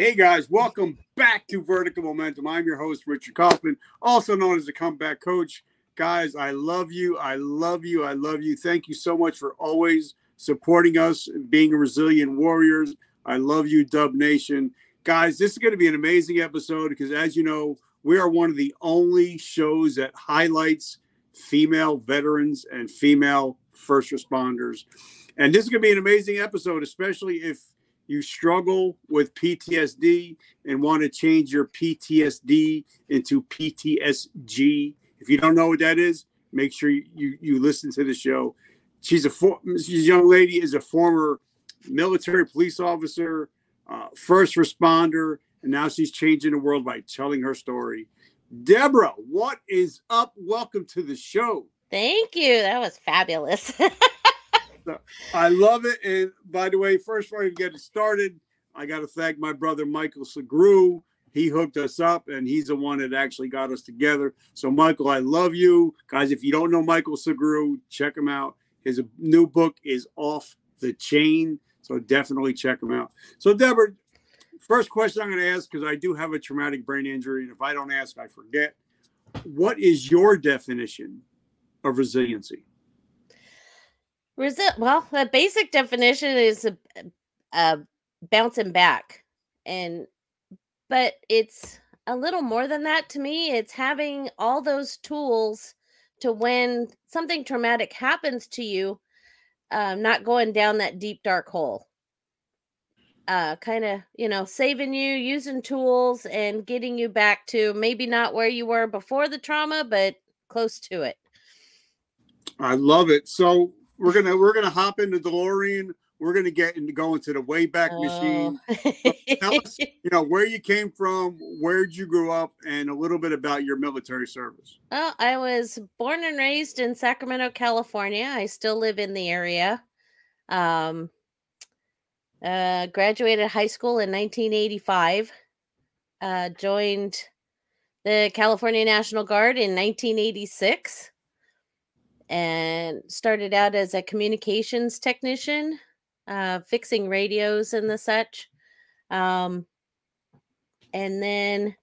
Hey guys, welcome back to Vertical Momentum. I'm your host, Richard Kaufman, also known as the Comeback Coach. Guys, I love you. I love you. I love you. Thank you so much for always supporting us, and being resilient warriors. I love you, Dub Nation. Guys, this is going to be an amazing episode because, as you know, we are one of the only shows that highlights female veterans and female first responders. And this is going to be an amazing episode, especially if you struggle with PTSD and want to change your PTSD into PTSG. If you don't know what that is, make sure you, you, listen to the show. She's a for, this young lady is a former military police officer, uh, first responder, and now she's changing the world by telling her story. Deborah, what is up? Welcome to the show. Thank you. That was fabulous. I love it. And by the way, first before we get it started, I got to thank my brother Michael Segru. He hooked us up, and he's the one that actually got us together. So, Michael, I love you, guys. If you don't know Michael Segru, check him out. His new book is Off the Chain, so definitely check him out. So, Deborah, first question I'm going to ask because I do have a traumatic brain injury, and if I don't ask, I forget. What is your definition of resiliency? Resi- well, the basic definition is a, a bouncing back, and but it's a little more than that to me. It's having all those tools to when something traumatic happens to you, um, not going down that deep dark hole. Uh, kind of, you know, saving you, using tools, and getting you back to maybe not where you were before the trauma, but close to it. I love it. So we're gonna we're gonna hop into DeLorean. We're gonna get into go into the Wayback Machine. Oh. Tell us, you know, where you came from, where'd you grow up, and a little bit about your military service. Well, I was born and raised in Sacramento, California. I still live in the area. Um, uh, graduated high school in 1985. Uh, joined the California National Guard in 1986 and started out as a communications technician, uh, fixing radios and the such. Um, and then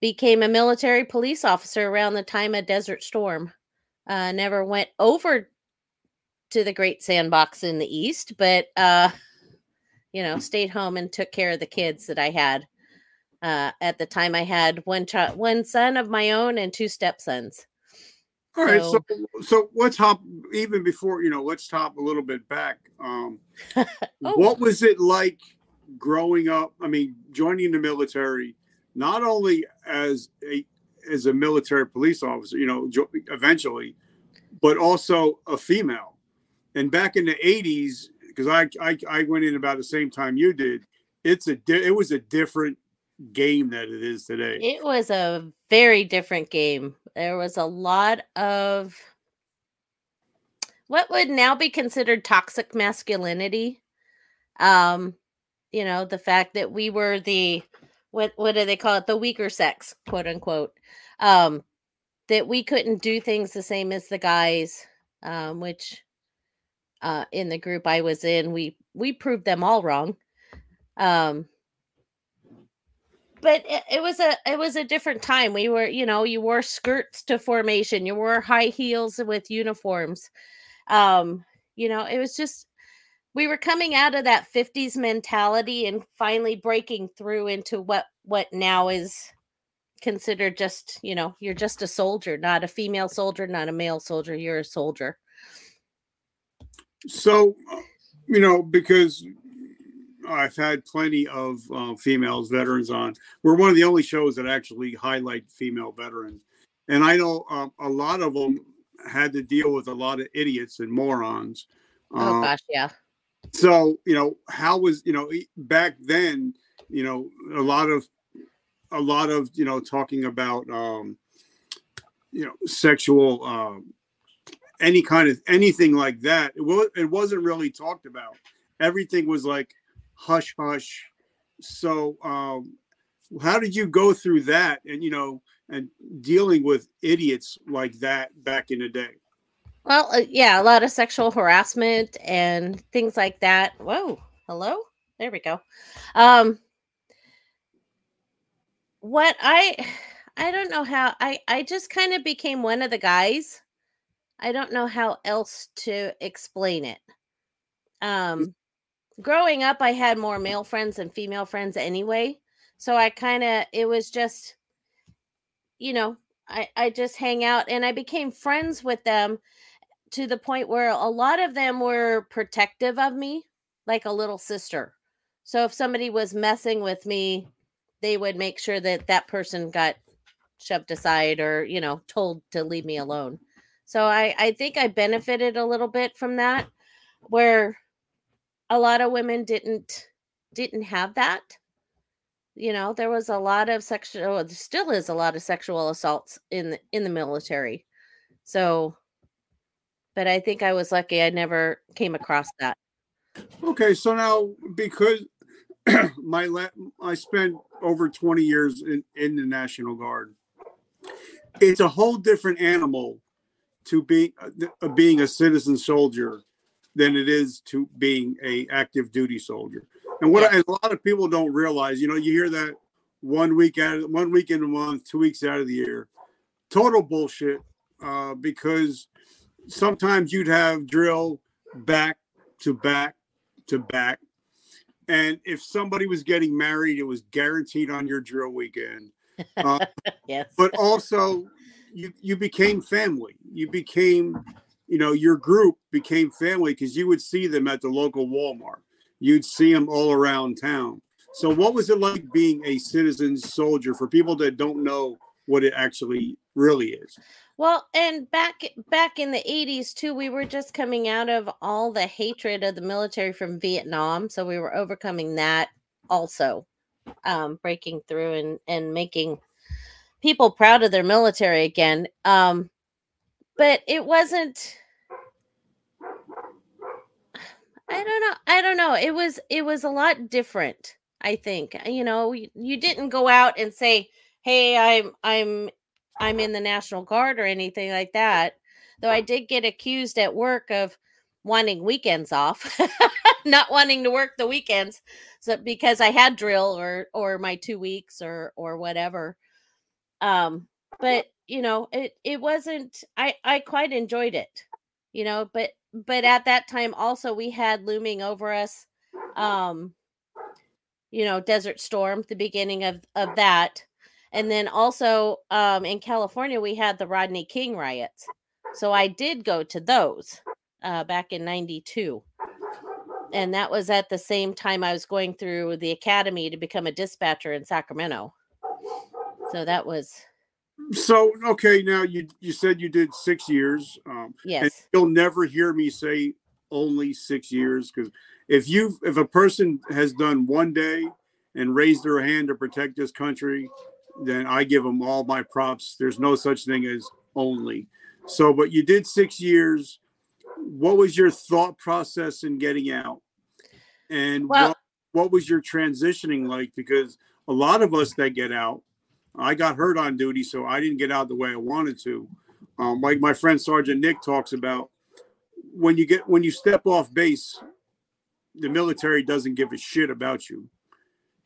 became a military police officer around the time of Desert Storm. Uh, never went over to the Great Sandbox in the East, but uh, you know, stayed home and took care of the kids that I had. Uh, at the time, I had one child, one son of my own, and two stepsons. All right, so So- so let's hop even before you know. Let's hop a little bit back. Um, Oh. What was it like growing up? I mean, joining the military, not only as a as a military police officer, you know, jo- eventually, but also a female. And back in the '80s, because I, I I went in about the same time you did. It's a di- it was a different game that it is today. It was a very different game. There was a lot of what would now be considered toxic masculinity. Um, you know, the fact that we were the what what do they call it? The weaker sex, quote unquote. Um, that we couldn't do things the same as the guys, um, which uh in the group I was in, we we proved them all wrong. Um but it, it was a it was a different time. We were you know you wore skirts to formation you wore high heels with uniforms. Um you know it was just we were coming out of that 50s mentality and finally breaking through into what what now is considered just you know you're just a soldier not a female soldier not a male soldier you're a soldier. So, you know, because I've had plenty of uh, females veterans on. We're one of the only shows that actually highlight female veterans, and I know uh, a lot of them had to deal with a lot of idiots and morons. oh Uh, gosh yeah so you know how was you know back then you know a lot of a lot of you know talking about um you know sexual um any kind of anything like that it, was, it wasn't really talked about everything was like hush hush so um how did you go through that and you know and dealing with idiots like that back in the day Well, uh, yeah, a lot of sexual harassment and things like that. Whoa, hello. There we go. Um, what I I don't know how I I just kind of became one of the guys. I don't know how else to explain it. Um growing up I had more male friends than female friends anyway. So I kind of it was just you know, I I just hang out and I became friends with them to the point where a lot of them were protective of me like a little sister. So if somebody was messing with me, they would make sure that that person got shoved aside or, you know, told to leave me alone. So I I think I benefited a little bit from that where a lot of women didn't didn't have that. You know, there was a lot of sexual there still is a lot of sexual assaults in the, in the military. So but I think I was lucky I never came across that. Okay, so now because my la- I spent over 20 years in, in the National Guard. It's a whole different animal to be uh, being a citizen soldier than it is to being a active duty soldier. And what I, a lot of people don't realize, you know, you hear that one week out of one week in a month, two weeks out of the year, total bullshit. Uh, because sometimes you'd have drill back to back to back. And if somebody was getting married, it was guaranteed on your drill weekend. Uh, yes. but also, you you became family. You became, you know, your group became family because you would see them at the local Walmart. You'd see them all around town. So, what was it like being a citizen soldier for people that don't know what it actually really is? Well, and back back in the 80s too, we were just coming out of all the hatred of the military from Vietnam, so we were overcoming that also. Um breaking through and and making people proud of their military again. Um but it wasn't I don't know. I don't know. It was it was a lot different, I think. You know, you, you didn't go out and say, "Hey, I'm I'm I'm in the National Guard or anything like that. Though I did get accused at work of wanting weekends off, not wanting to work the weekends, so because I had drill or or my two weeks or or whatever. Um, but you know, it it wasn't. I I quite enjoyed it, you know. But but at that time also we had looming over us, um, you know, Desert Storm, the beginning of of that and then also um, in California, we had the Rodney King riots. So I did go to those uh, back in 92. And that was at the same time I was going through the academy to become a dispatcher in Sacramento. So that was. So, okay, now you, you said you did six years. Um, yes. you'll never hear me say only six years because if you if a person has done one day and raised their hand to protect this country then I give them all my props. There's no such thing as only. So, but you did six years. What was your thought process in getting out? And well, what, what was your transitioning like? Because a lot of us that get out, I got hurt on duty, so I didn't get out the way I wanted to. Um, like my friend Sergeant Nick talks about, when you get when you step off base, the military doesn't give a shit about you.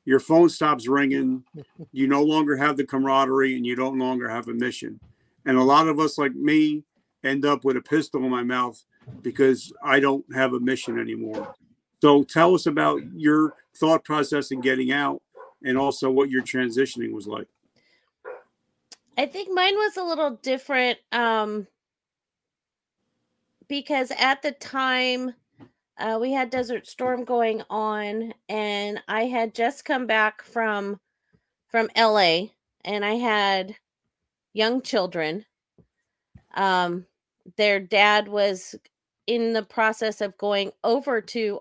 Your phone stops ringing. You no longer have the camaraderie and you don't longer have a mission. And a lot of us like me end up with a pistol in my mouth because i don't have a mission anymore. So tell us about your thought process in getting out and also what your transitioning was like i think mine was a little different um because at the time uh, we had Desert Storm going on, and I had just come back from from LA, and I had young children. Um, their dad was in the process of going over to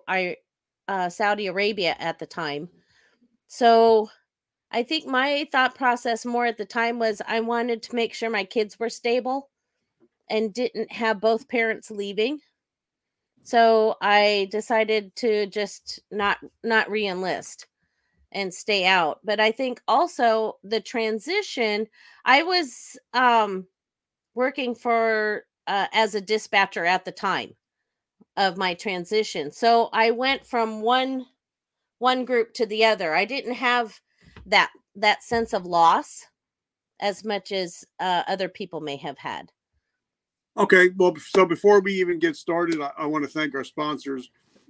uh, Saudi Arabia at the time, so I think my thought process more at the time was I wanted to make sure my kids were stable and didn't have both parents leaving so I decided to just not not re-enlist and stay out. But I think also the transition, I was um working for uh, as a dispatcher at the time of my transition. So I went from one one group to the other. I didn't have that that sense of loss as much as uh, other people may have had. Okay, well, so before we even get started, I, I want to thank our sponsors.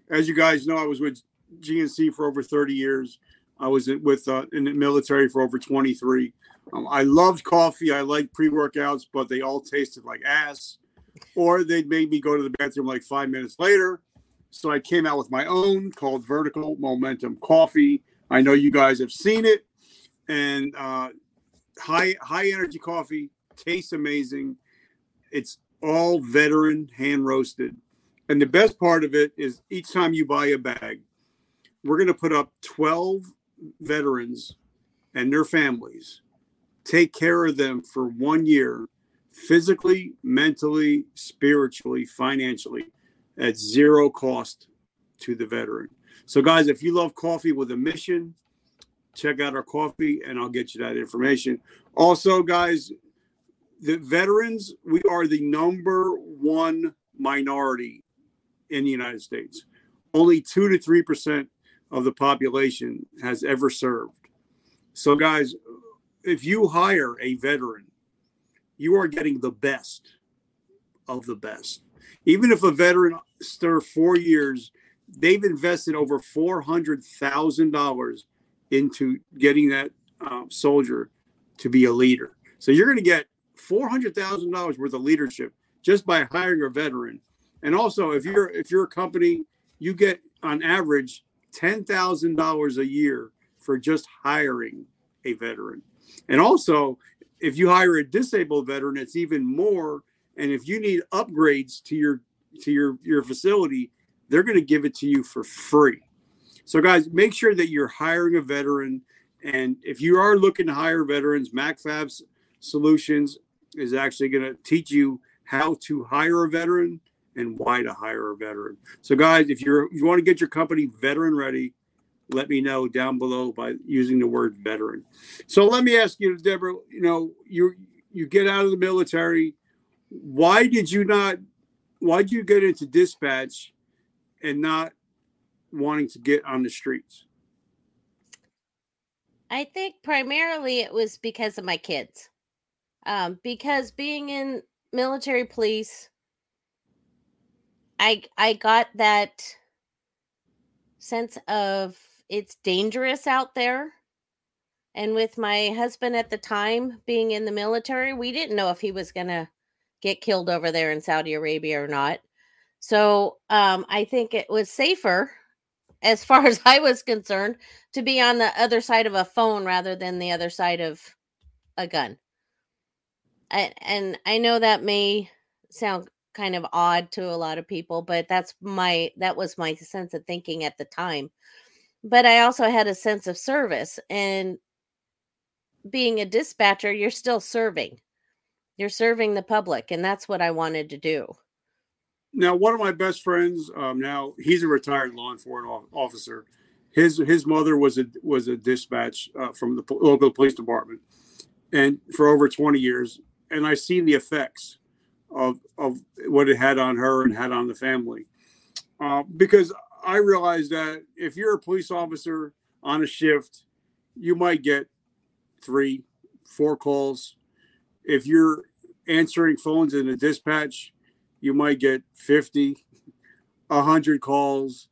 As you guys know, I was with GNC for over 30 years. I was with uh, in the military for over 23. Um, I loved coffee. I liked pre workouts, but they all tasted like ass, or they'd make me go to the bathroom like five minutes later. So I came out with my own called Vertical Momentum Coffee. I know you guys have seen it, and uh, high high energy coffee tastes amazing. It's all veteran hand roasted, and the best part of it is each time you buy a bag, we're going to put up 12 veterans and their families take care of them for one year physically mentally spiritually financially at zero cost to the veteran so guys if you love coffee with a mission check out our coffee and i'll get you that information also guys the veterans we are the number one minority in the united states only 2 to 3 percent of the population has ever served. So, guys, if you hire a veteran, you are getting the best of the best. Even if a veteran served four years, they've invested over four hundred thousand dollars into getting that um, soldier to be a leader. So you're going to get four hundred thousand dollars worth of leadership just by hiring a veteran. And also, if you're if you're a company, you get on average $10,000 a year for just hiring a veteran. And also, if you hire a disabled veteran, it's even more. And if you need upgrades to your to your your facility, they're going to give it to you for free. So, guys, make sure that you're hiring a veteran. And if you are looking to hire veterans, MacFabs Solutions is actually going to teach you how to hire a veteran and why to hire a veteran. So, guys, if you're if you want to get your company veteran ready, let me know down below by using the word veteran. So, let me ask you, Deborah. You know, you you get out of the military. Why did you not? Why did you get into dispatch and not wanting to get on the streets? I think primarily it was because of my kids. Um, because being in military police I I got that sense of it's dangerous out there. And with my husband at the time being in the military, we didn't know if he was going to get killed over there in Saudi Arabia or not. So um, I think it was safer, as far as I was concerned, to be on the other side of a phone rather than the other side of a gun. I, and I know that may sound kind of odd to a lot of people, but that's my that was my sense of thinking at the time. But I also had a sense of service and being a dispatcher, you're still serving. You're serving the public, and that's what I wanted to do. Now, one of my best friends, um, now he's a retired law enforcement officer. His his mother was a was a dispatch uh, from the local police department, and for over twenty years. And I've seen the effects of of what it had on her and had on the family. Uh, because I realized that if you're a police officer on a shift, you might get three, four calls. If you're answering phones in a dispatch, you might get 50, 100 calls.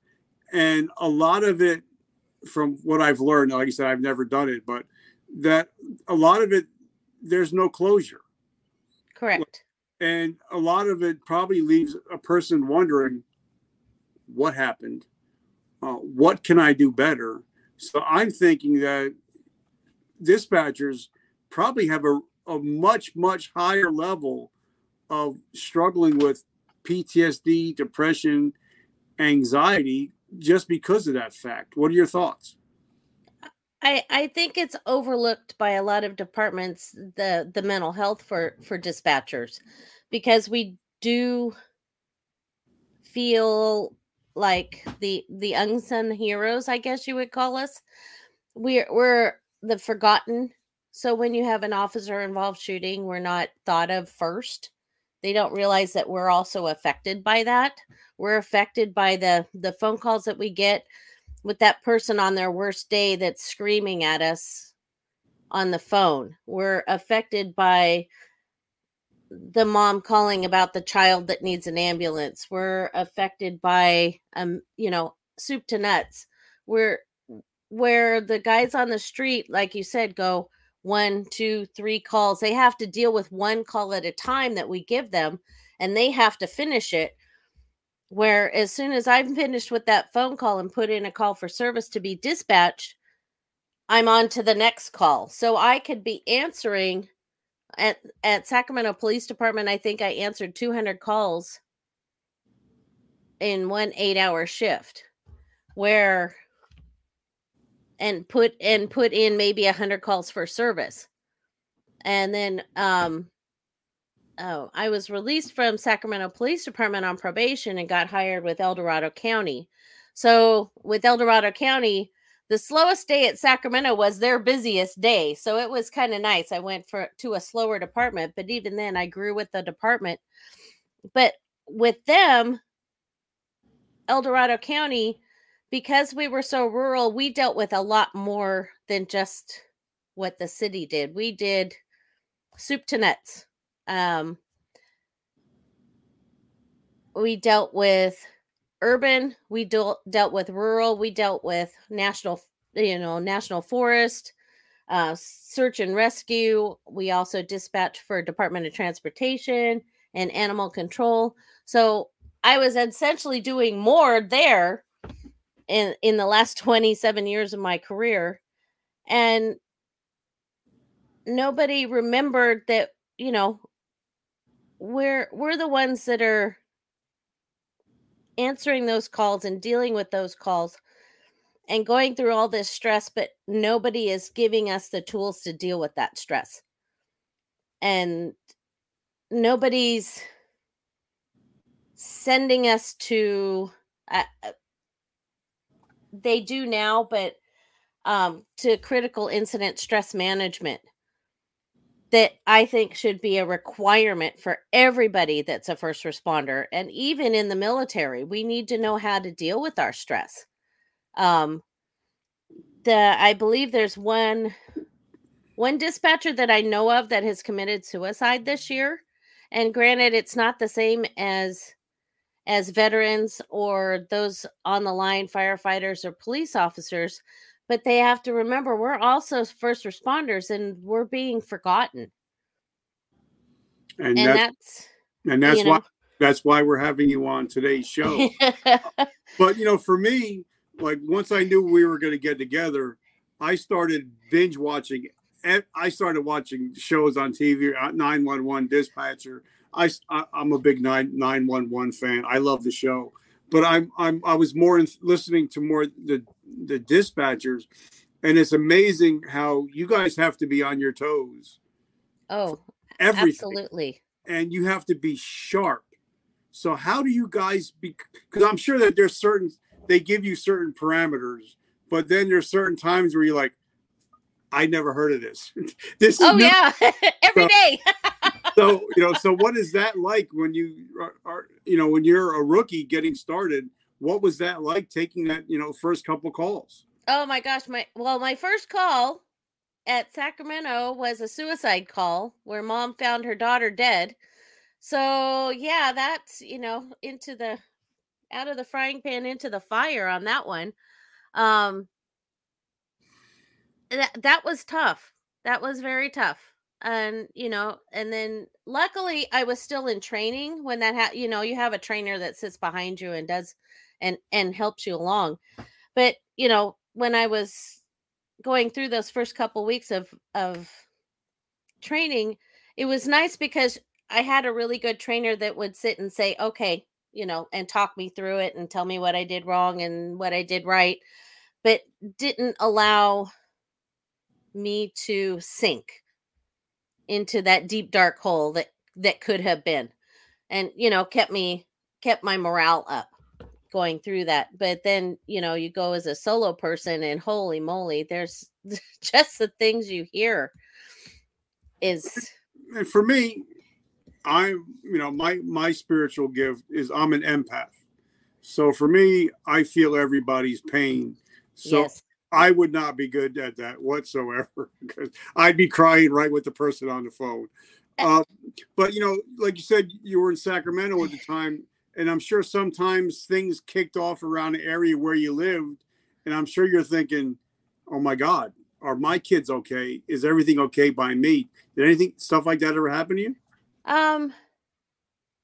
And a lot of it, from what I've learned, like I said, I've never done it, but that a lot of it, there's no closure. Correct and a lot of it probably leaves a person wondering what happened uh, what can i do better so i'm thinking that dispatchers probably have a, a much much higher level of struggling with ptsd depression anxiety just because of that fact. What are your thoughts? I, I think it's overlooked by a lot of departments the the mental health for for dispatchers because we do feel like the the unsung heroes i guess you would call us. We're we're the forgotten. So when you have an officer involved shooting we're not thought of first they don't realize that we're also affected by that we're affected by the the phone calls that we get with that person on their worst day that's screaming at us on the phone. We're affected by the mom calling about the child that needs an ambulance. We're affected by um, you know, soup to nuts. We're where the guys on the street, like you said, go one, two, three calls. They have to deal with one call at a time that we give them, and they have to finish it. Where as soon as I'm finished with that phone call and put in a call for service to be dispatched, I'm on to the next call. So I could be answering at at Sacramento Police Department. I think I answered 200 calls in one 8-hour shift. Where and put and put in maybe a hundred calls for service. And then um oh i was released from sacramento police department on probation and got hired with el dorado county. So with el dorado county the slowest day at sacramento was their busiest day. So it was kind of nice. I went for to a slower department but even then i grew with the department. But with them el dorado county because we were so rural, we dealt with a lot more than just what the city did. We did soup to nuts. Um, we dealt with urban, we dealt dealt with rural, we dealt with national, you know, national forest, uh, search and rescue. We also dispatched for Department of Transportation and animal control. So I was essentially doing more there in in the last 27 years of my career and nobody remembered that you know we're we're the ones that are answering those calls and dealing with those calls and going through all this stress but nobody is giving us the tools to deal with that stress. And nobody's sending us to uh, they do now, but um, to critical incident stress management that I think should be a requirement for everybody that's a first responder. And even in the military, we need to know how to deal with our stress. Um, the I believe there's one one dispatcher that I know of that has committed suicide this year. And granted, it's not the same as as veterans or those on the line firefighters or police officers but they have to remember we're also first responders and we're being forgotten and, and that's, that's, and that's why know. that's why we're having you on today's show but you know for me like once i knew we were going to get together i started binge watching i started watching shows on tv uh, 911 dispatcher I, I am a big nine nine one one fan. I love the show, but I'm I'm I was more in, listening to more the the dispatchers, and it's amazing how you guys have to be on your toes. Oh, everything. absolutely. And you have to be sharp. So how do you guys be? Because I'm sure that there's certain they give you certain parameters, but then there's certain times where you're like, I never heard of this. this. oh yeah, every so, day. so you know, so what is that like when you are, are, you know, when you're a rookie getting started? What was that like taking that you know first couple calls? Oh my gosh, my well, my first call at Sacramento was a suicide call where mom found her daughter dead. So yeah, that's you know into the out of the frying pan into the fire on that one. Um, that that was tough. That was very tough and you know and then luckily i was still in training when that ha- you know you have a trainer that sits behind you and does and and helps you along. But you know when i was going through those first couple weeks of of training it was nice because i had a really good trainer that would sit and say okay you know and talk me through it and tell me what i did wrong and what i did right but didn't allow me to sink into that deep dark hole that that could have been and you know kept me kept my morale up going through that. But then you know you go as a solo person and holy moly there's just the things you hear is and for me i'm you know my my spiritual gift is i'm an empath. So for me i feel everybody's pain. So yes. I would not be good at that whatsoever because I'd be crying right with the person on the phone. Uh, but you know, like you said, you were in Sacramento at the time, and I'm sure sometimes things kicked off around the area where you lived, and I'm sure you're thinking, "Oh my God, are my kids okay? Is everything okay by me?" Did anything stuff like that ever happen to you? Um,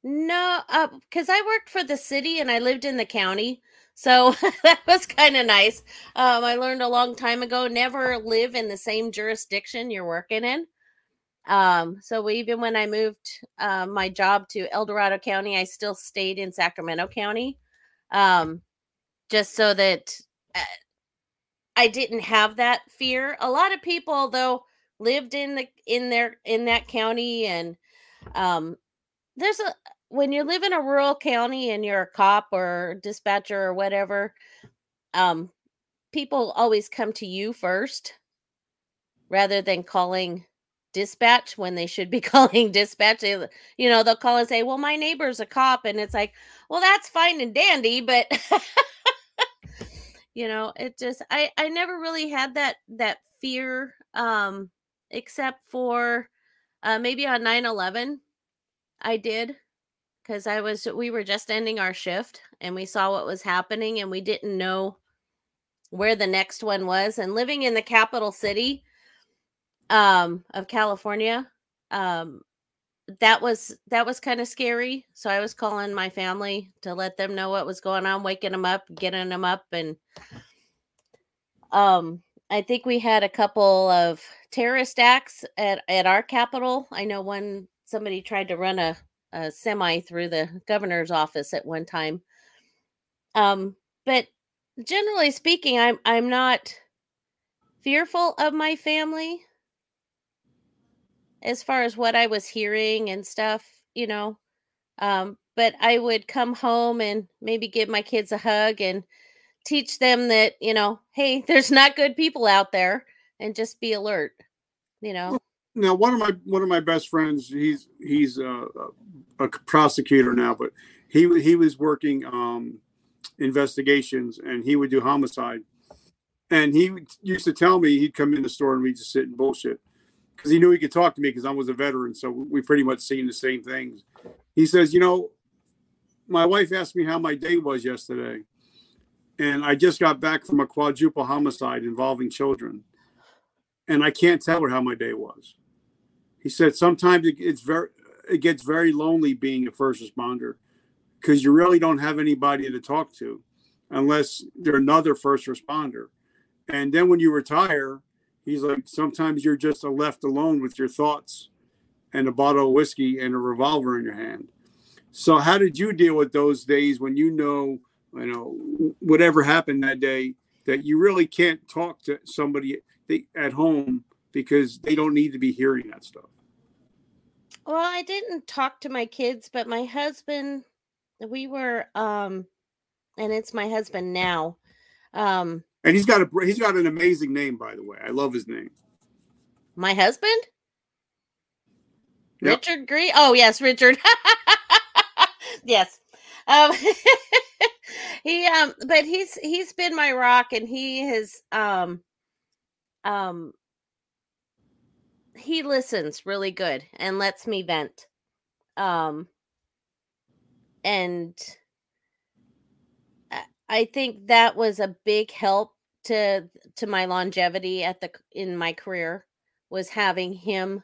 no, because uh, I worked for the city and I lived in the county. So that was kind of nice. Um, I learned a long time ago never live in the same jurisdiction you're working in. Um, so even when I moved uh, my job to El Dorado County, I still stayed in Sacramento County, um, just so that uh, I didn't have that fear. A lot of people, though, lived in the in their in that county, and um, there's a when you live in a rural county and you're a cop or dispatcher or whatever, um, people always come to you first rather than calling dispatch when they should be calling dispatch. You know, they'll call and say, Well, my neighbor's a cop. And it's like, Well, that's fine and dandy, but you know, it just I I never really had that that fear um except for uh maybe on 9-11 I did because I was we were just ending our shift and we saw what was happening and we didn't know where the next one was and living in the capital city um of California um that was that was kind of scary so I was calling my family to let them know what was going on waking them up getting them up and um I think we had a couple of terrorist acts at at our capital. I know one somebody tried to run a a semi through the governor's office at one time. Um, but generally speaking, I'm I'm not fearful of my family as far as what I was hearing and stuff, you know. Um, but I would come home and maybe give my kids a hug and teach them that, you know, hey, there's not good people out there and just be alert, you know now one of my one of my best friends he's he's a, a prosecutor now but he he was working um investigations and he would do homicide. And he used to tell me he'd come in the store and we'd just sit and bullshit. Because he knew he could talk to me because I was a veteran so we pretty much seen the same things. He says you know my wife asked me how my day was yesterday and I just got back from a quadruple homicide involving children and I can't tell her how my day was he said sometimes it, it's very it gets very lonely being a first responder because you really don't have anybody to talk to unless they're another first responder. And then when you retire, he's like, sometimes you're just left alone with your thoughts and a bottle of whiskey and a revolver in your hand. So how did you deal with those days when you know, you know, whatever happened that day that you really can't talk to somebody at home because they don't need to be hearing that stuff. Well, I didn't talk to my kids, but my husband, we were, um, and it's my husband now. Um, and he's got a he's got an amazing name, by the way. I love his name. My husband, yep. Richard Green. Oh yes, Richard. yes. Um, he um, but he's he's been my rock, and he has um, um he listens really good and lets me vent. Um and I think that was a big help to to my longevity at the in my career was having him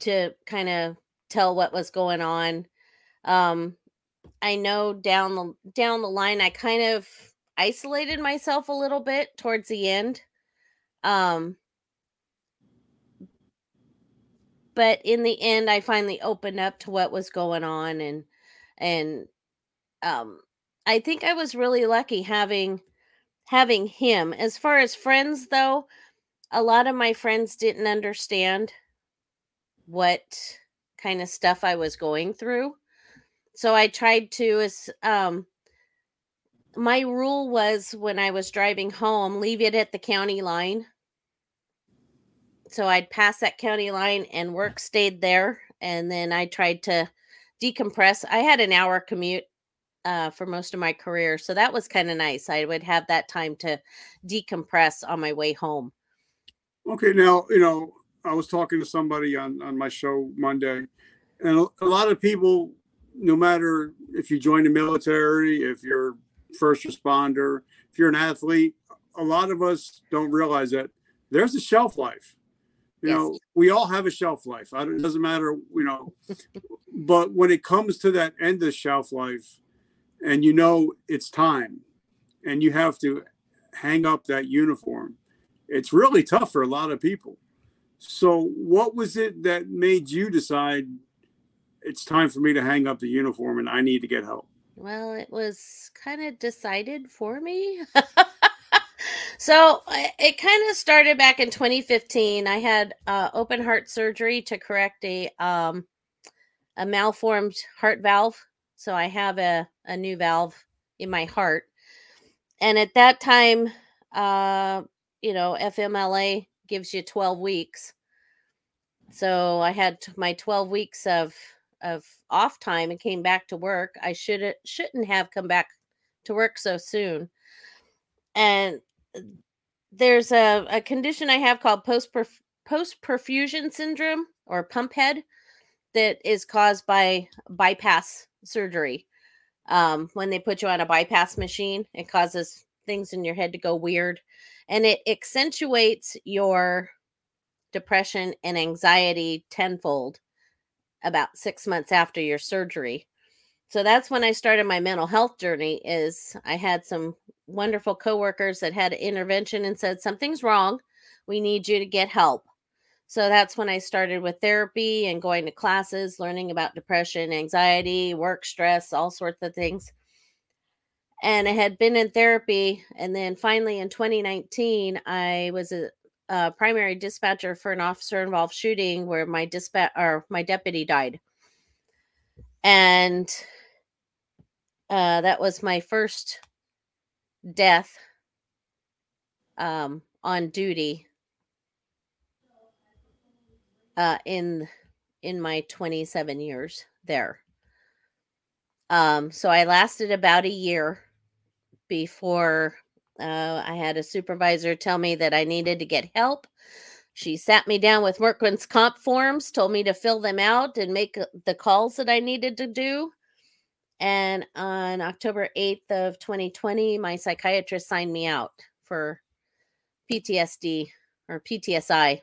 to kind of tell what was going on. Um I know down the down the line I kind of isolated myself a little bit towards the end. Um but in the end i finally opened up to what was going on and and um i think i was really lucky having having him as far as friends though a lot of my friends didn't understand what kind of stuff i was going through so i tried to um my rule was when i was driving home leave it at the county line so I'd pass that county line and work stayed there. And then I tried to decompress. I had an hour commute uh, for most of my career. So that was kind of nice. I would have that time to decompress on my way home. Okay, now you know I was talking to somebody on on my show Monday, and a lot of people, no matter if you join the military, if you're first responder, if you're an athlete, a lot of us don't realize that there's a shelf life. You yes. know, we all have a shelf life. It doesn't matter, you know, but when it comes to that end of shelf life, and you know it's time, and you have to hang up that uniform, it's really tough for a lot of people. So, what was it that made you decide it's time for me to hang up the uniform and I need to get help? Well, it was kind of decided for me. so it kind of started back in 2015. I had uh, open heart surgery to correct a um, a malformed heart valve. So I have a, a new valve in my heart. And at that time, uh, you know, FMLA gives you 12 weeks. So I had my 12 weeks of of off time and came back to work. I should shouldn't have come back to work so soon. And uh, there's a, a condition I have called post post perfusion syndrome or pump head that is caused by bypass surgery. Um, when they put you on a bypass machine, it causes things in your head to go weird and it accentuates your depression and anxiety tenfold about six months after your surgery. So that's when I started my mental health journey. Is I had some wonderful coworkers that had intervention and said something's wrong. We need you to get help. So that's when I started with therapy and going to classes, learning about depression, anxiety, work stress, all sorts of things. And I had been in therapy. And then finally in 2019, I was a uh, primary dispatcher for an officer involved shooting where my dispatch or my deputy died. And uh, that was my first death um, on duty uh, in in my 27 years there. Um, so I lasted about a year before uh, I had a supervisor tell me that I needed to get help. She sat me down with workman's comp forms, told me to fill them out and make uh, the calls that I needed to do. And on October 8th of 2020, my psychiatrist signed me out for PTSD or PTSI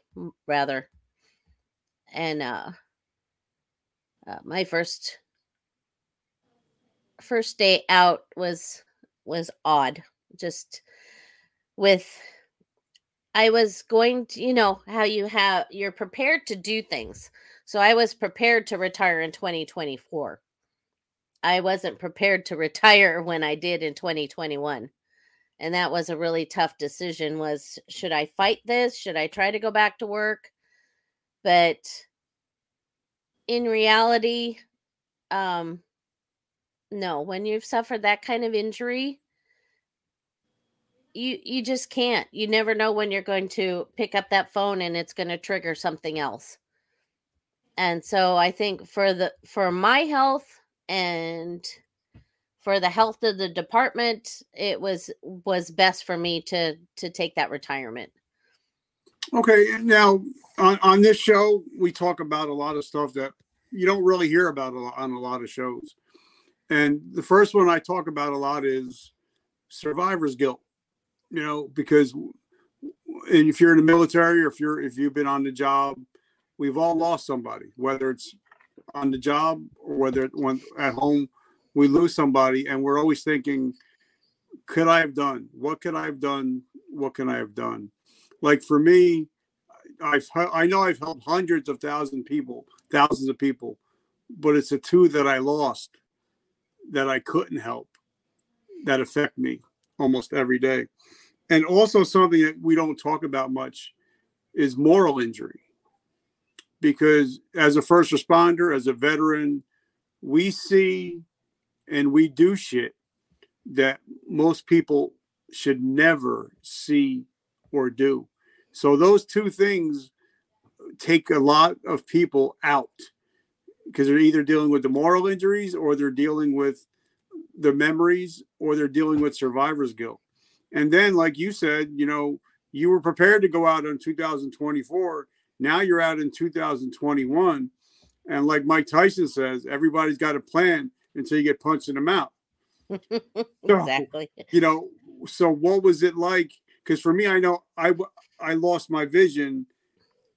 rather. And uh, uh, my first first day out was was odd just with I was going to, you know, how you have you're prepared to do things. So I was prepared to retire in 2024. I wasn't prepared to retire when I did in 2021. And that was a really tough decision was should I fight this? Should I try to go back to work? But in reality um no, when you've suffered that kind of injury, you you just can't. You never know when you're going to pick up that phone and it's going to trigger something else. And so I think for the for my health and for the health of the department, it was was best for me to to take that retirement. Okay, now on on this show we talk about a lot of stuff that you don't really hear about on a lot of shows. And the first one I talk about a lot is survivor's guilt you know, because and if you're in the military or if you're if you've been on the job, we've all lost somebody, whether it's on the job or whether when at home we lose somebody, and we're always thinking, could I have done? What could I have done? What can I have done? Like for me, I've I know I've helped hundreds of thousand people, thousands of people, but it's the two that I lost that I couldn't help that affect me almost every day. And also something that we don't talk about much is moral injury. Because as a first responder, as a veteran, we see and we do shit that most people should never see or do. So those two things take a lot of people out because they're either dealing with the moral injuries or they're dealing with the memories or they're dealing with survivor's guilt. And then, like you said, you know, you were prepared to go out in 2024. Now you're out in 2021. And like Mike Tyson says, everybody's got a plan until you get punched in the mouth. exactly. So, you know, so what was it like? Because for me, I know I I lost my vision,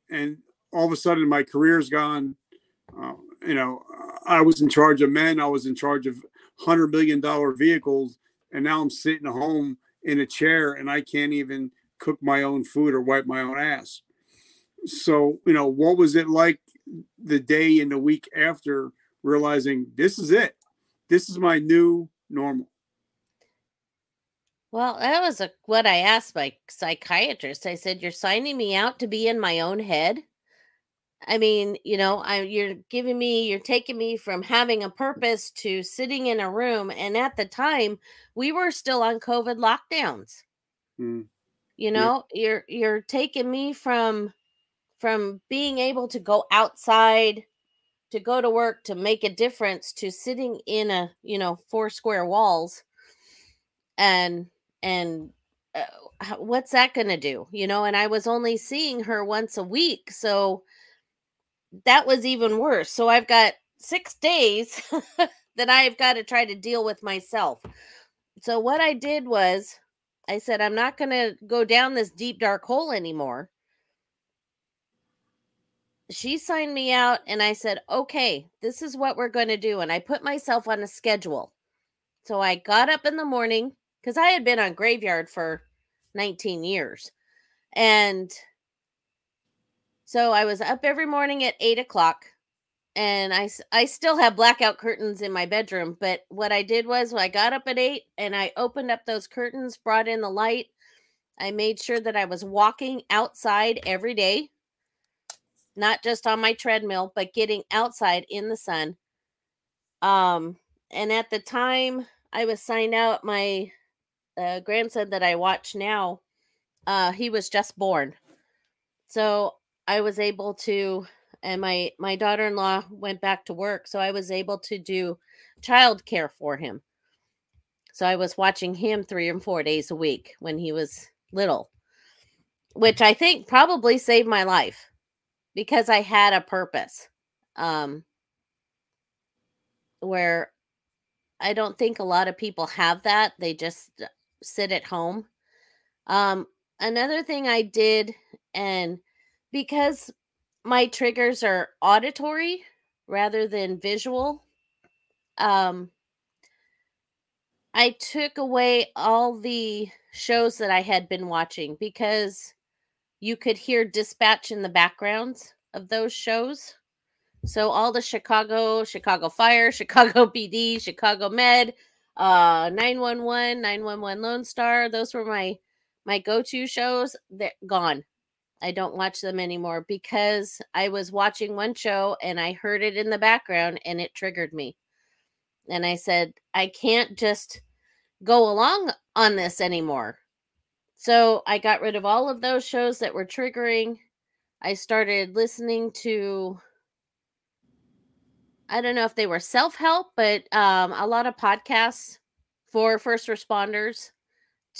and all of a sudden my career's gone. Uh, you know, I was in charge of men. I was in charge of hundred million dollar vehicles, and now I'm sitting at home in a chair, and I can't even cook my own food or wipe my own ass. So, you know, what was it like the day and the week after realizing this is it? This is my new normal. Well, that was a, what I asked my psychiatrist. I said, "You're signing me out to be in my own head." I mean, you know, I you're giving me, you're taking me from having a purpose to sitting in a room, and at the time, we were still on COVID lockdowns. Mm. You know, yeah. you're you're taking me from from being able to go outside to go to work to make a difference to sitting in a you know four square walls and and uh, what's that going to do you know and i was only seeing her once a week so that was even worse so i've got 6 days that i've got to try to deal with myself so what i did was i said i'm not going to go down this deep dark hole anymore she signed me out and I said, okay, this is what we're going to do. And I put myself on a schedule. So I got up in the morning because I had been on graveyard for 19 years. And so I was up every morning at eight o'clock. And I, I still have blackout curtains in my bedroom. But what I did was I got up at eight and I opened up those curtains, brought in the light. I made sure that I was walking outside every day not just on my treadmill, but getting outside in the sun. Um, and at the time I was signed out, my uh, grandson that I watch now, uh, he was just born. So I was able to, and my my daughter-in-law went back to work, so I was able to do child care for him. So I was watching him three and four days a week when he was little, which I think probably saved my life because I had a purpose. Um, where I don't think a lot of people have that. They just uh, sit at home. Um, another thing I did, and because my triggers are auditory rather than visual, um, I took away all the shows that I had been watching because you could hear dispatch in the backgrounds of those shows. So all the Chicago, Chicago Fire, Chicago PD, Chicago Med, uh 911, 911 Lone Star, those were my my go-to shows. They're gone. I don't watch them anymore because I was watching one show and I heard it in the background and it triggered me. And I said, I can't just go along on this anymore. So I got rid of all of those shows that were triggering. I started listening to I don't know if they were self-help, but um, a lot of podcasts for first responders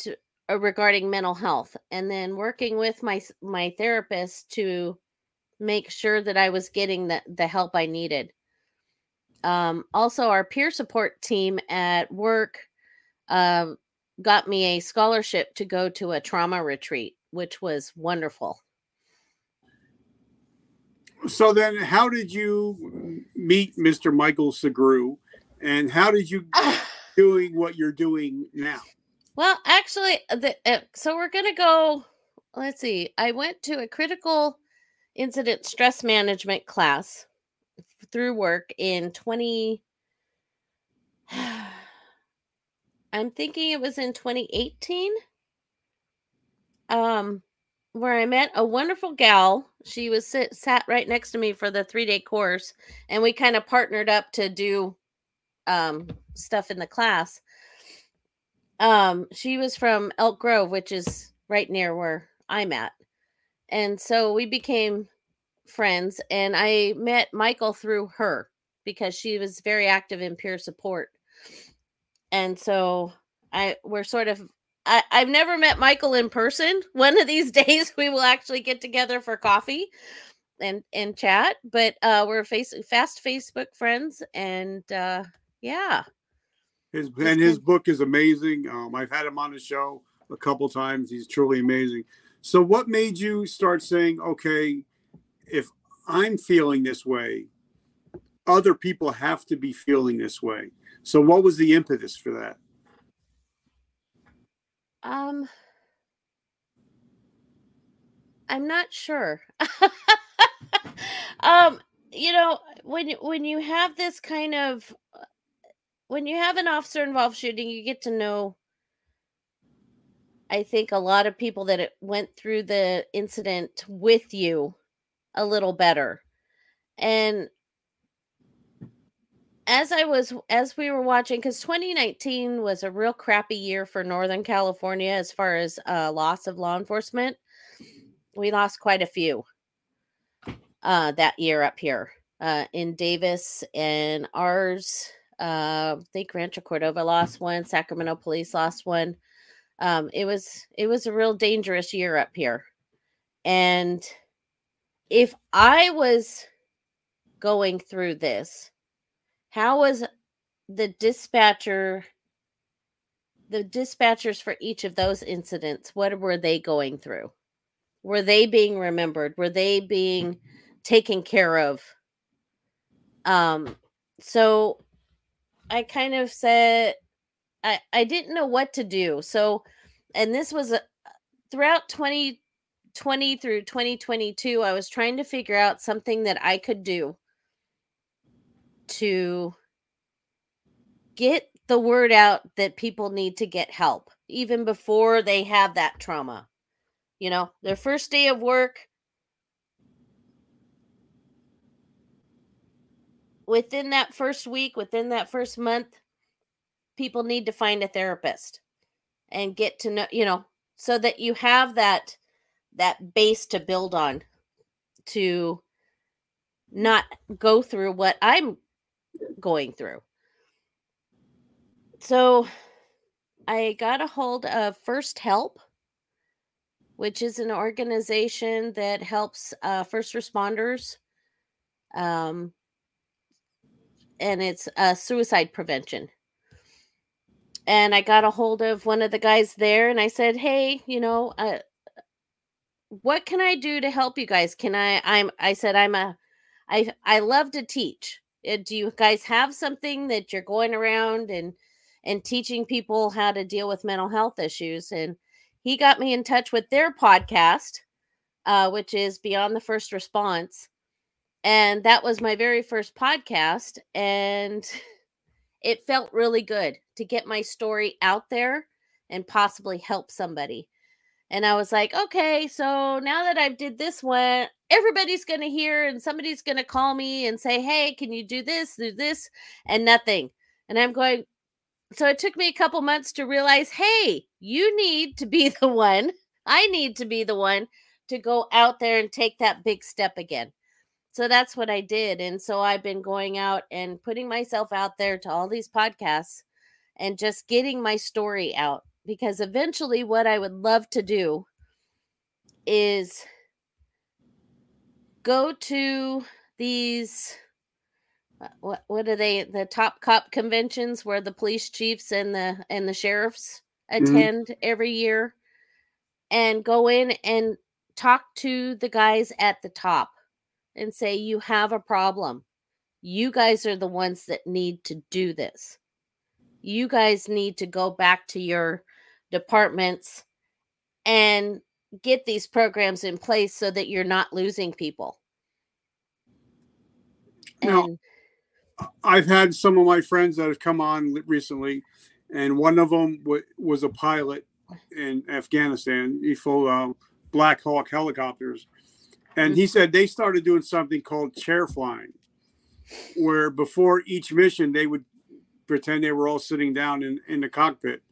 to regarding mental health and then working with my my therapist to make sure that I was getting the, the help I needed. Um, also, our peer support team at work uh, got me a scholarship to go to a trauma retreat, which was wonderful. So then, how did you meet Mr. Michael Segru, and how did you doing what you're doing now? Well, actually, the, uh, so we're gonna go. Let's see. I went to a critical incident stress management class through work in 20 I'm thinking it was in 2018. Um, where I met a wonderful gal. She was sit, sat right next to me for the three day course, and we kind of partnered up to do um, stuff in the class. Um, she was from Elk Grove, which is right near where I'm at, and so we became friends. And I met Michael through her because she was very active in peer support and so I we're sort of I, I've never met Michael in person. One of these days we will actually get together for coffee and and chat. But uh we're face fast Facebook friends and uh yeah. His and his book is amazing. Um I've had him on the show a couple times. He's truly amazing. So what made you start saying, okay, if I'm feeling this way, other people have to be feeling this way. So what was the impetus for that? Um, I'm not sure. um, you know, when when you have this kind of when you have an officer involved shooting, you get to know I think a lot of people that it went through the incident with you a little better. And as I was as we were watching cuz 2019 was a real crappy year for Northern California as far as uh, loss of law enforcement. We lost quite a few uh, that year up here uh, in Davis and ours. Uh, I think Rancho Cordova lost one. Sacramento Police lost one. Um, it was it was a real dangerous year up here, and if I was going through this, how was the dispatcher the dispatchers for each of those incidents what were they going through were they being remembered were they being taken care of um so i kind of said i i didn't know what to do so and this was a, throughout 2020 through 2022 i was trying to figure out something that i could do to get the word out that people need to get help even before they have that trauma. You know, their first day of work, within that first week, within that first month, people need to find a therapist and get to know, you know, so that you have that that base to build on to not go through what I'm going through. So I got a hold of First Help, which is an organization that helps uh, first responders. Um, and it's uh, suicide prevention. And I got a hold of one of the guys there and I said, Hey, you know, uh, what can I do to help you guys? Can I, I'm, I said, I'm a, I, I love to teach. Uh, do you guys have something that you're going around and and teaching people how to deal with mental health issues and he got me in touch with their podcast uh, which is beyond the first response and that was my very first podcast and it felt really good to get my story out there and possibly help somebody and i was like okay so now that i've did this one everybody's going to hear and somebody's going to call me and say, Hey, can you do this, do this, and nothing. And I'm going, so it took me a couple months to realize, Hey, you need to be the one. I need to be the one to go out there and take that big step again. So that's what I did. And so I've been going out and putting myself out there to all these podcasts and just getting my story out because eventually what I would love to do is go to these uh, what what are they the top cop conventions where the police chiefs and the and the sheriffs mm-hmm. attend mm-hmm. every year and go in and talk to the guys at the top and say you have a problem you guys are the ones that need to do this you guys need to go back to your departments and get these programs in place so that you're not losing people. And now, I've had some of my friends that have come on recently, and one of them w- was a pilot in Afghanistan. He flew uh, Black Hawk helicopters, and he said they started doing something called chair flying, where before each mission they would pretend they were all sitting down in, in the cockpit,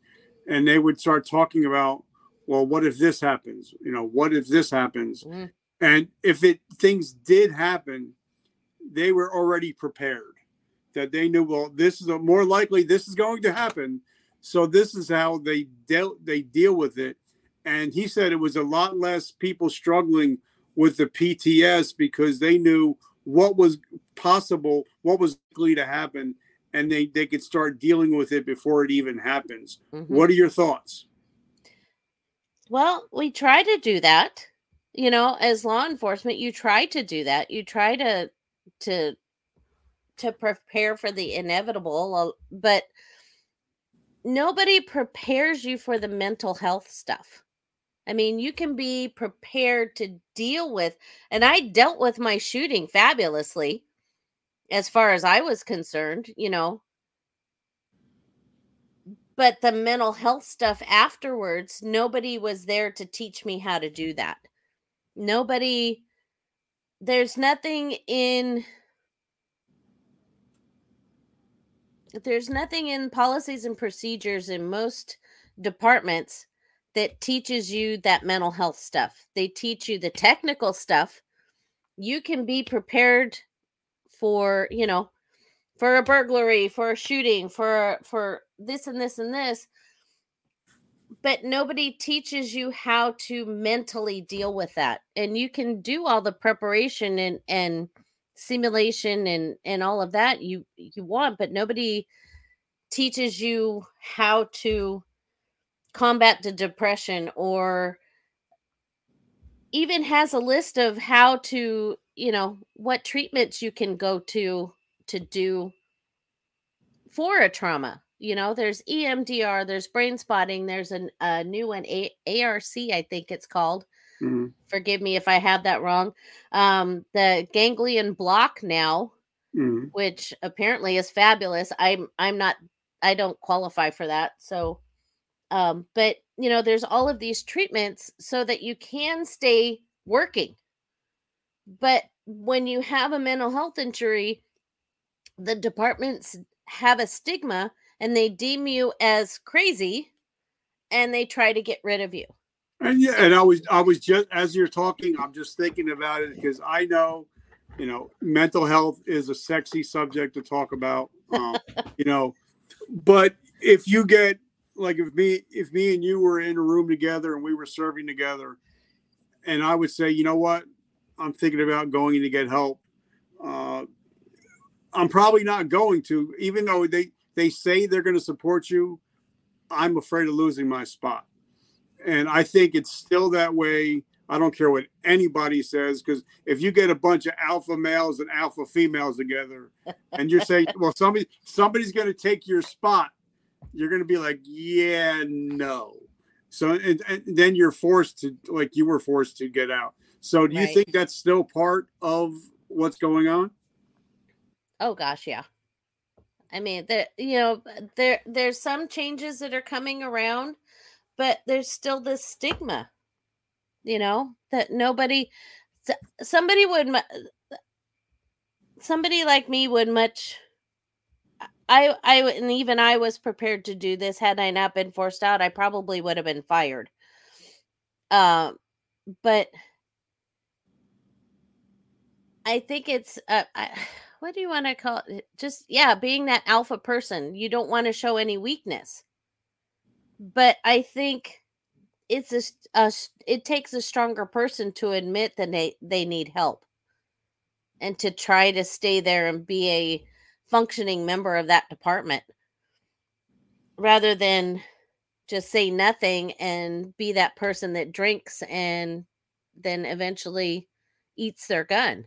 and they would start talking about well, what if this happens? You know, what if this happens? Mm. And if it things did happen, they were already prepared. that they knew well this is a, more likely this is going to happen so this is how they dealt they deal with it and he said it was a lot less people struggling with the pts because they knew what was possible what was likely to happen and they they could start dealing with it before it even happens. Mm-hmm. what are your thoughts? Well we try to do that. You know as law enforcement you try to do that. You try to to to prepare for the inevitable uh, but nobody prepares you for the mental health stuff i mean you can be prepared to deal with and i dealt with my shooting fabulously as far as i was concerned you know. But the mental health stuff afterwards nobody was there to teach me how to do that. Nobody there's nothing in there's nothing in policies and procedures in most departments that teaches you that mental health stuff. They teach you the technical stuff. You can be prepared for, you know, for a burglary, for a shooting, for for this and this and this. But nobody teaches you how to mentally deal with that. And you can do all the preparation and and simulation and and all of that you you want but nobody teaches you how to combat the depression or even has a list of how to you know what treatments you can go to to do for a trauma you know there's emdr there's brain spotting there's an, a new one a- arc i think it's called Mm-hmm. Forgive me if I have that wrong. Um, the ganglion block now, mm-hmm. which apparently is fabulous. I'm I'm not I don't qualify for that. So um, but you know, there's all of these treatments so that you can stay working. But when you have a mental health injury, the departments have a stigma and they deem you as crazy and they try to get rid of you. And yeah, and I was I was just as you're talking, I'm just thinking about it because I know, you know, mental health is a sexy subject to talk about. Um, you know, but if you get like if me if me and you were in a room together and we were serving together, and I would say, you know what, I'm thinking about going to get help. Uh, I'm probably not going to, even though they they say they're going to support you. I'm afraid of losing my spot and I think it's still that way. I don't care what anybody says because if you get a bunch of alpha males and alpha females together, and you're saying, "Well, somebody somebody's going to take your spot," you're going to be like, "Yeah, no." So and, and, then you're forced to, like you were forced to get out. So do right. you think that's still part of what's going on? Oh gosh, yeah. I mean, there you know there there's some changes that are coming around but there's still this stigma you know that nobody somebody would somebody like me would much i i and even i was prepared to do this had i not been forced out i probably would have been fired. Um but i think it's uh, I, what do you want to call it just yeah being that alpha person you don't want to show any weakness. But I think it's a, a it takes a stronger person to admit that they they need help and to try to stay there and be a functioning member of that department rather than just say nothing and be that person that drinks and then eventually eats their gun.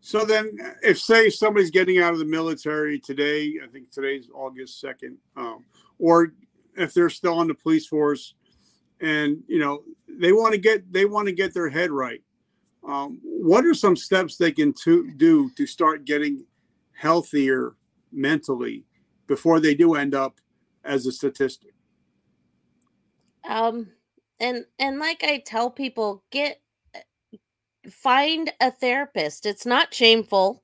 So then, if say somebody's getting out of the military today, I think today's August second, um, or if they're still on the police force and you know they want to get they want to get their head right um, what are some steps they can to, do to start getting healthier mentally before they do end up as a statistic? Um and and like i tell people get find a therapist. It's not shameful.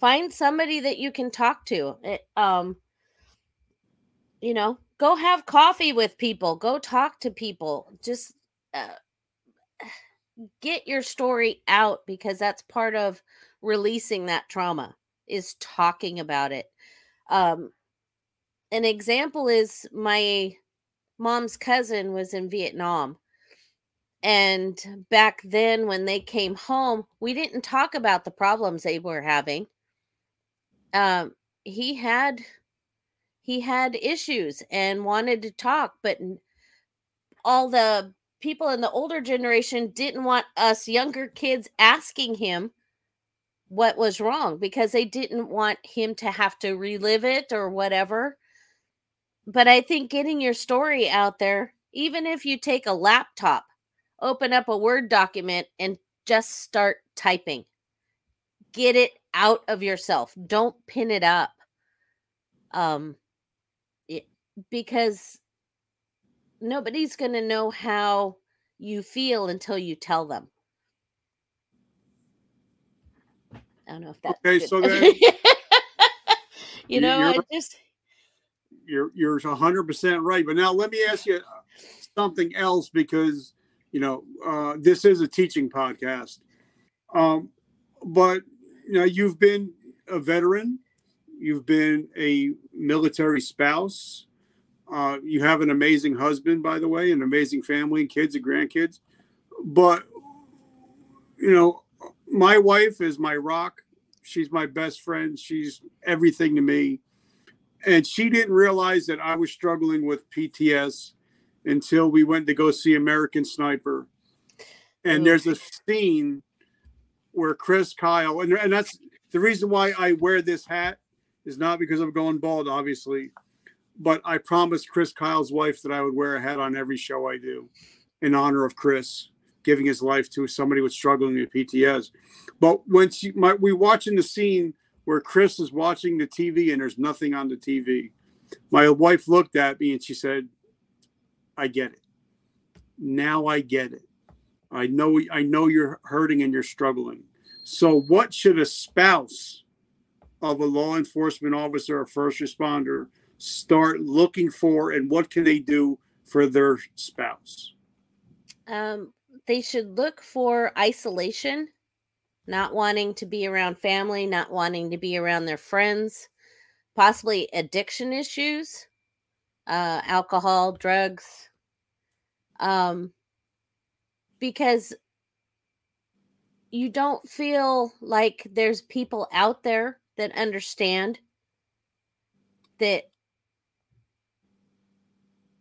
Find somebody that you can talk to. It, um you know go have coffee with people. Go talk to people. Just uh, get your story out because that's part of releasing that trauma is talking about it. Um, an example is my mom's cousin was in Vietnam. And back then, when they came home, we didn't talk about the problems they were having. Um, he had he had issues and wanted to talk, but all the people in the older generation didn't want us younger kids asking him what was wrong because they didn't want him to have to relive it or whatever. But I think getting your story out there, even if you take a laptop, open up a Word document and just start typing, get it out of yourself. Don't pin it up. Um, because nobody's going to know how you feel until you tell them. I don't know if that's okay. Good. So then, you know, I just you're you're hundred percent right. But now let me ask you something else because you know uh, this is a teaching podcast. Um, but you know you've been a veteran, you've been a military spouse, uh, you have an amazing husband, by the way, an amazing family and kids and grandkids. But, you know, my wife is my rock. She's my best friend. She's everything to me. And she didn't realize that I was struggling with PTS until we went to go see American Sniper. And there's a scene where Chris Kyle, and, and that's the reason why I wear this hat is not because I'm going bald, obviously but I promised Chris Kyle's wife that I would wear a hat on every show I do in honor of Chris giving his life to somebody with struggling with PTS. But when she, my, we watching the scene where Chris is watching the TV and there's nothing on the TV, my wife looked at me and she said, "I get it. Now I get it. I know I know you're hurting and you're struggling. So what should a spouse of a law enforcement officer or first responder start looking for and what can they do for their spouse? Um, they should look for isolation, not wanting to be around family, not wanting to be around their friends, possibly addiction issues, uh, alcohol, drugs. Um, because you don't feel like there's people out there that understand that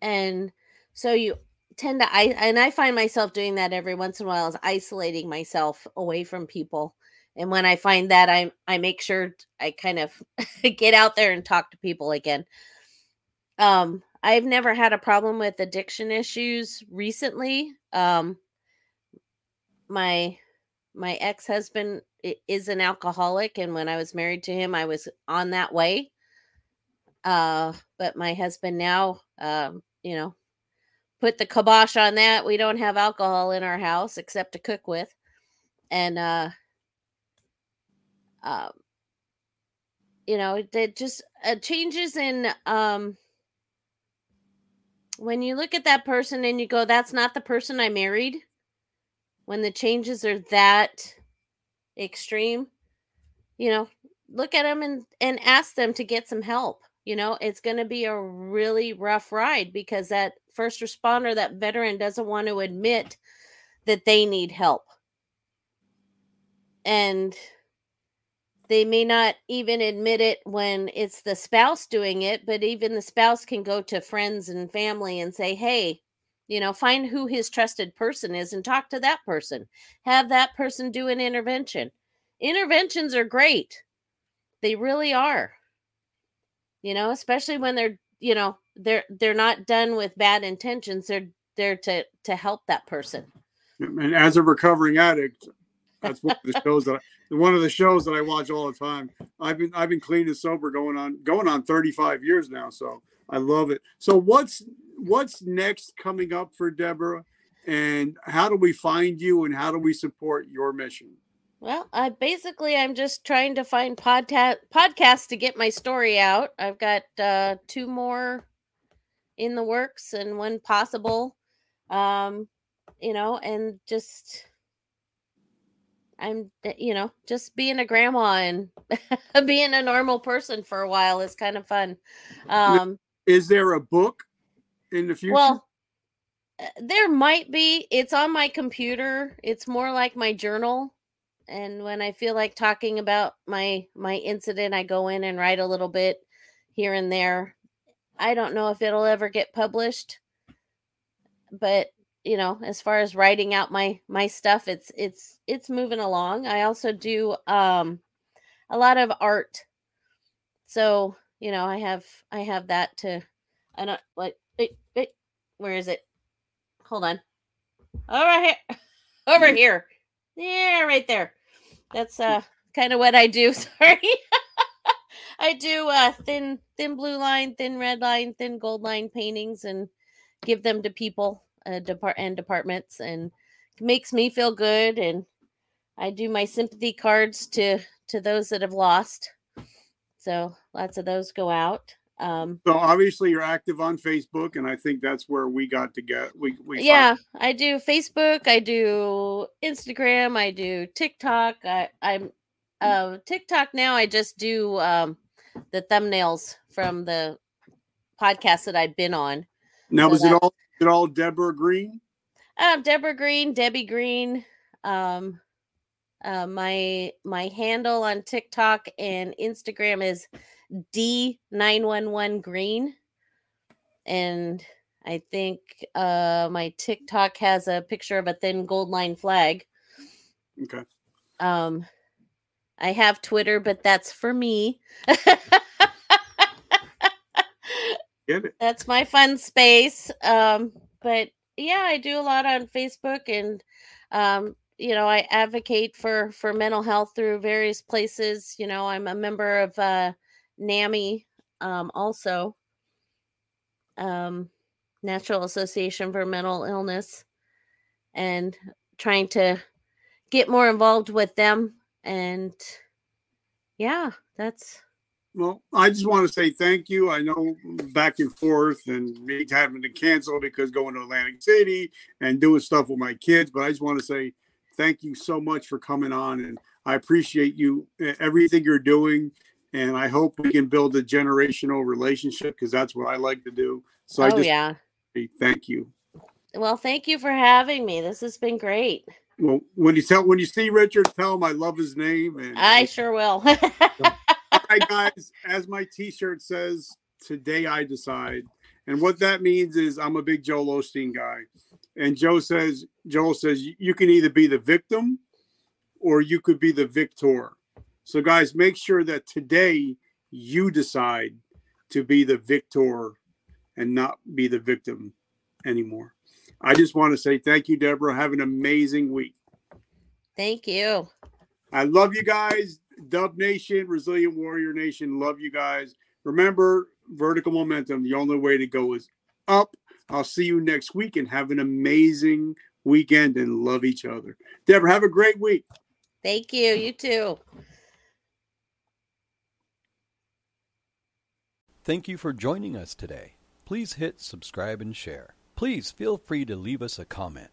and so you tend to i and i find myself doing that every once in a while is isolating myself away from people and when i find that i i make sure i kind of get out there and talk to people again. Um i've never had a problem with addiction issues recently um my my ex-husband is an alcoholic and when i was married to him i was on that way. Uh but my husband now um you know, put the kibosh on that. We don't have alcohol in our house except to cook with. And, uh, um, you know, it just uh, changes in, um, when you look at that person and you go, that's not the person I married, when the changes are that extreme, you know, look at them and, and ask them to get some help you know it's going to be a really rough ride because that first responder that veteran doesn't want to admit that they need help. And they may not even admit it when it's the spouse doing it but even the spouse can go to friends and family and say hey you know find who his trusted person is and talk to that person. Have that person do an intervention. Interventions are great. They really are you know especially when they're you know they're they're not done with bad intentions they're there to to help that person and as a recovering addict that's one of the shows that I, one of the shows that I watch all the time. I've been I've been clean and sober going on going on 35 years now, so I love it. So what's what's next coming up for Deborah, and how do we find you, and how do we support your mission? Well, I basically I'm just trying to find podcast podcasts to get my story out. I've got uh two more in the works and one possible. Um, you know, and just I'm, you know, just being a grandma and being a normal person for a while is kind of fun. Um, is there a book in the future? Well, uh, there might be. It's on my computer. It's more like my journal. And when I feel like talking about my my incident, I go in and write a little bit here and there. I don't know if it'll ever get published, but you know, as far as writing out my my stuff, it's it's it's moving along. I also do um a lot of art. So, you know, I have I have that to I don't like where is it? Hold on. Over here. Over here. Yeah, right there. That's uh kind of what I do. Sorry. I do uh thin thin blue line, thin red line, thin gold line paintings and give them to people uh, depart and departments and makes me feel good and I do my sympathy cards to to those that have lost. So lots of those go out. Um, so obviously you're active on Facebook, and I think that's where we got to get. We, we yeah, I do Facebook, I do Instagram, I do TikTok. I, I'm uh, TikTok now. I just do um, the thumbnails from the podcast that I've been on. Now, so was it all it all Deborah Green? Um, Deborah Green, Debbie Green. Um, uh, my my handle on TikTok and Instagram is D911 Green. And I think uh, my TikTok has a picture of a thin gold line flag. Okay. Um, I have Twitter, but that's for me. Get it. That's my fun space. Um, but yeah, I do a lot on Facebook and um, you know, I advocate for for mental health through various places. You know, I'm a member of uh NAMI um also um National Association for Mental Illness and trying to get more involved with them and yeah, that's well, I just want to say thank you. I know back and forth and me having to cancel because going to Atlantic City and doing stuff with my kids, but I just want to say thank you so much for coming on and I appreciate you everything you're doing and I hope we can build a generational relationship because that's what I like to do. So oh, I just yeah. thank you. Well, thank you for having me. This has been great. Well, when you tell when you see Richard, tell him I love his name. And I sure will. All right, guys, as my t-shirt says, today I decide. And what that means is I'm a big Joel Osteen guy. And Joe says, Joel says, you can either be the victim or you could be the victor. So, guys, make sure that today you decide to be the victor and not be the victim anymore. I just want to say thank you, Deborah. Have an amazing week. Thank you. I love you guys. Dub Nation, Resilient Warrior Nation, love you guys. Remember, vertical momentum, the only way to go is up. I'll see you next week and have an amazing weekend and love each other. Deborah, have a great week. Thank you. You too. Thank you for joining us today. Please hit subscribe and share. Please feel free to leave us a comment.